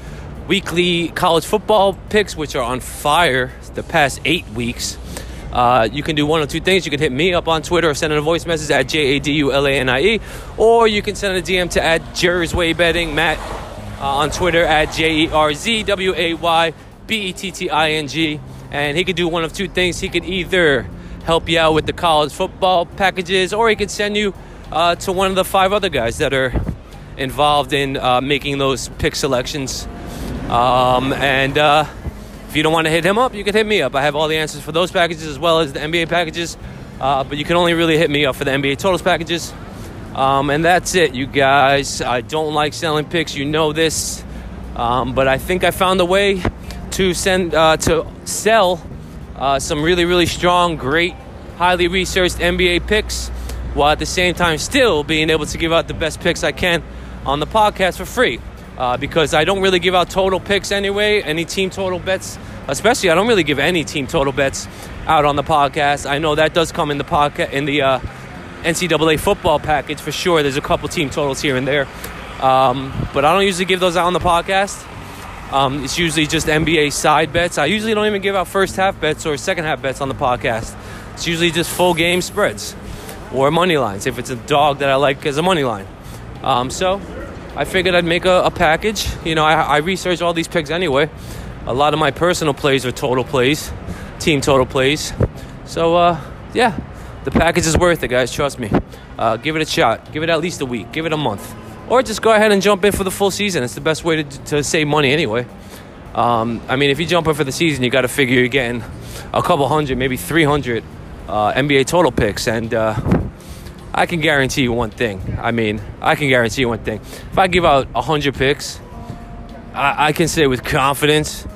S1: weekly college football picks, which are on fire the past eight weeks, uh, you can do one of two things. You can hit me up on Twitter or send in a voice message at J A D U L A N I E, or you can send a DM to at Jerz Way Betting, Matt uh, on Twitter at J E R Z W A Y B E T T I N G. And he could do one of two things. He could either help you out with the college football packages, or he could send you uh, to one of the five other guys that are involved in uh, making those pick selections. Um, and uh, if you don't want to hit him up, you can hit me up. I have all the answers for those packages as well as the NBA packages. Uh, but you can only really hit me up for the NBA totals packages. Um, and that's it, you guys. I don't like selling picks. You know this. Um, but I think I found a way to send uh, to sell uh, some really, really strong, great, highly researched NBA picks, while at the same time still being able to give out the best picks I can on the podcast for free. Uh, because I don't really give out total picks anyway, any team total bets, especially I don't really give any team total bets out on the podcast. I know that does come in the podcast in the uh, NCAA football package for sure. There's a couple team totals here and there, um, but I don't usually give those out on the podcast. Um, it's usually just NBA side bets. I usually don't even give out first half bets or second half bets on the podcast. It's usually just full game spreads or money lines if it's a dog that I like as a money line. Um, so I figured I'd make a, a package. You know, I, I researched all these picks anyway. A lot of my personal plays are total plays, team total plays. So, uh, yeah, the package is worth it, guys. Trust me. Uh, give it a shot. Give it at least a week. Give it a month. Or just go ahead and jump in for the full season. It's the best way to, to save money anyway. Um, I mean, if you jump in for the season, you got to figure you're getting a couple hundred, maybe 300 uh, NBA total picks. And, uh, I can guarantee you one thing. I mean, I can guarantee you one thing. If I give out 100 picks, I, I can say with confidence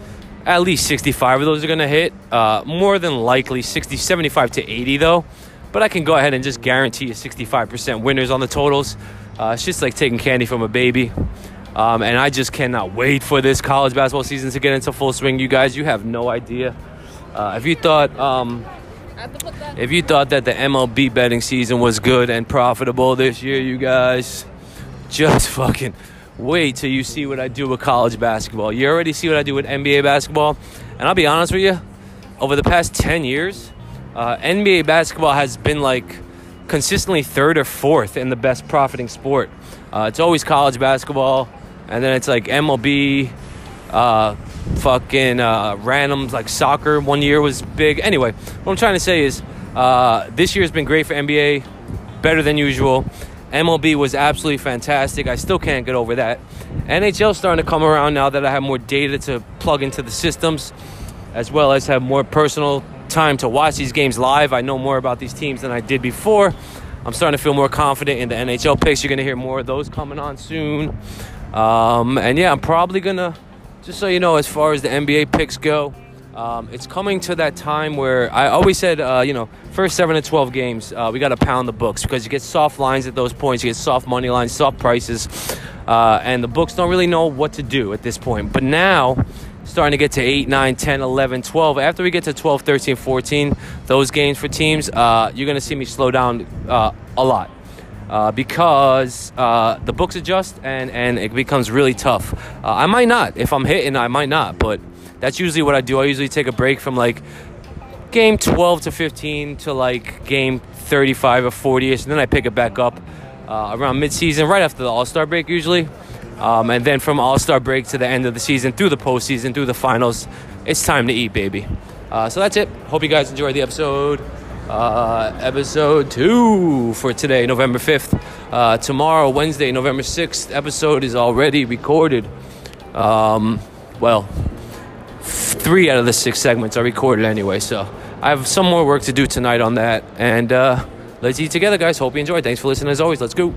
S1: at least 65 of those are going to hit. Uh, more than likely 60, 75 to 80, though. But I can go ahead and just guarantee you 65% winners on the totals. Uh, it's just like taking candy from a baby. Um, and I just cannot wait for this college basketball season to get into full swing. You guys, you have no idea. Uh, if you thought um, if you thought that the MLB betting season was good and profitable this year, you guys, just [LAUGHS] fucking wait till you see what I do with college basketball. You already see what I do with NBA basketball. And I'll be honest with you, over the past 10 years, uh, NBA basketball has been like consistently third or fourth in the best profiting sport. Uh, it's always college basketball, and then it's like MLB, uh, fucking uh, randoms like soccer. One year was big. Anyway, what I'm trying to say is uh, this year has been great for NBA, better than usual. MLB was absolutely fantastic. I still can't get over that. NHL starting to come around now that I have more data to plug into the systems, as well as have more personal time to watch these games live. I know more about these teams than I did before. I'm starting to feel more confident in the NHL picks. You're going to hear more of those coming on soon. Um, and yeah, I'm probably going to just so you know, as far as the NBA picks go, um, it's coming to that time where I always said, uh, you know, first seven to twelve games, uh, we got to pound the books because you get soft lines at those points, you get soft money lines, soft prices, uh, and the books don't really know what to do at this point. But now, starting to get to 8, 9, 10, 11, 12, after we get to 12, 13, 14, those games for teams, uh, you're going to see me slow down uh, a lot uh, because uh, the books adjust and, and it becomes really tough. Uh, I might not. If I'm hitting, I might not. But that's usually what I do. I usually take a break from like game 12 to 15 to like game 35 or 40 ish. And then I pick it back up uh, around midseason, right after the All Star break, usually. Um, and then from All Star break to the end of the season, through the postseason, through the finals, it's time to eat, baby. Uh, so that's it. Hope you guys enjoyed the episode uh, episode two for today, November 5th. Uh, tomorrow, Wednesday, November 6th, episode is already recorded. Um, well, three out of the six segments are recorded anyway. So I have some more work to do tonight on that. And uh, let's eat together, guys. Hope you enjoyed. Thanks for listening as always. Let's go.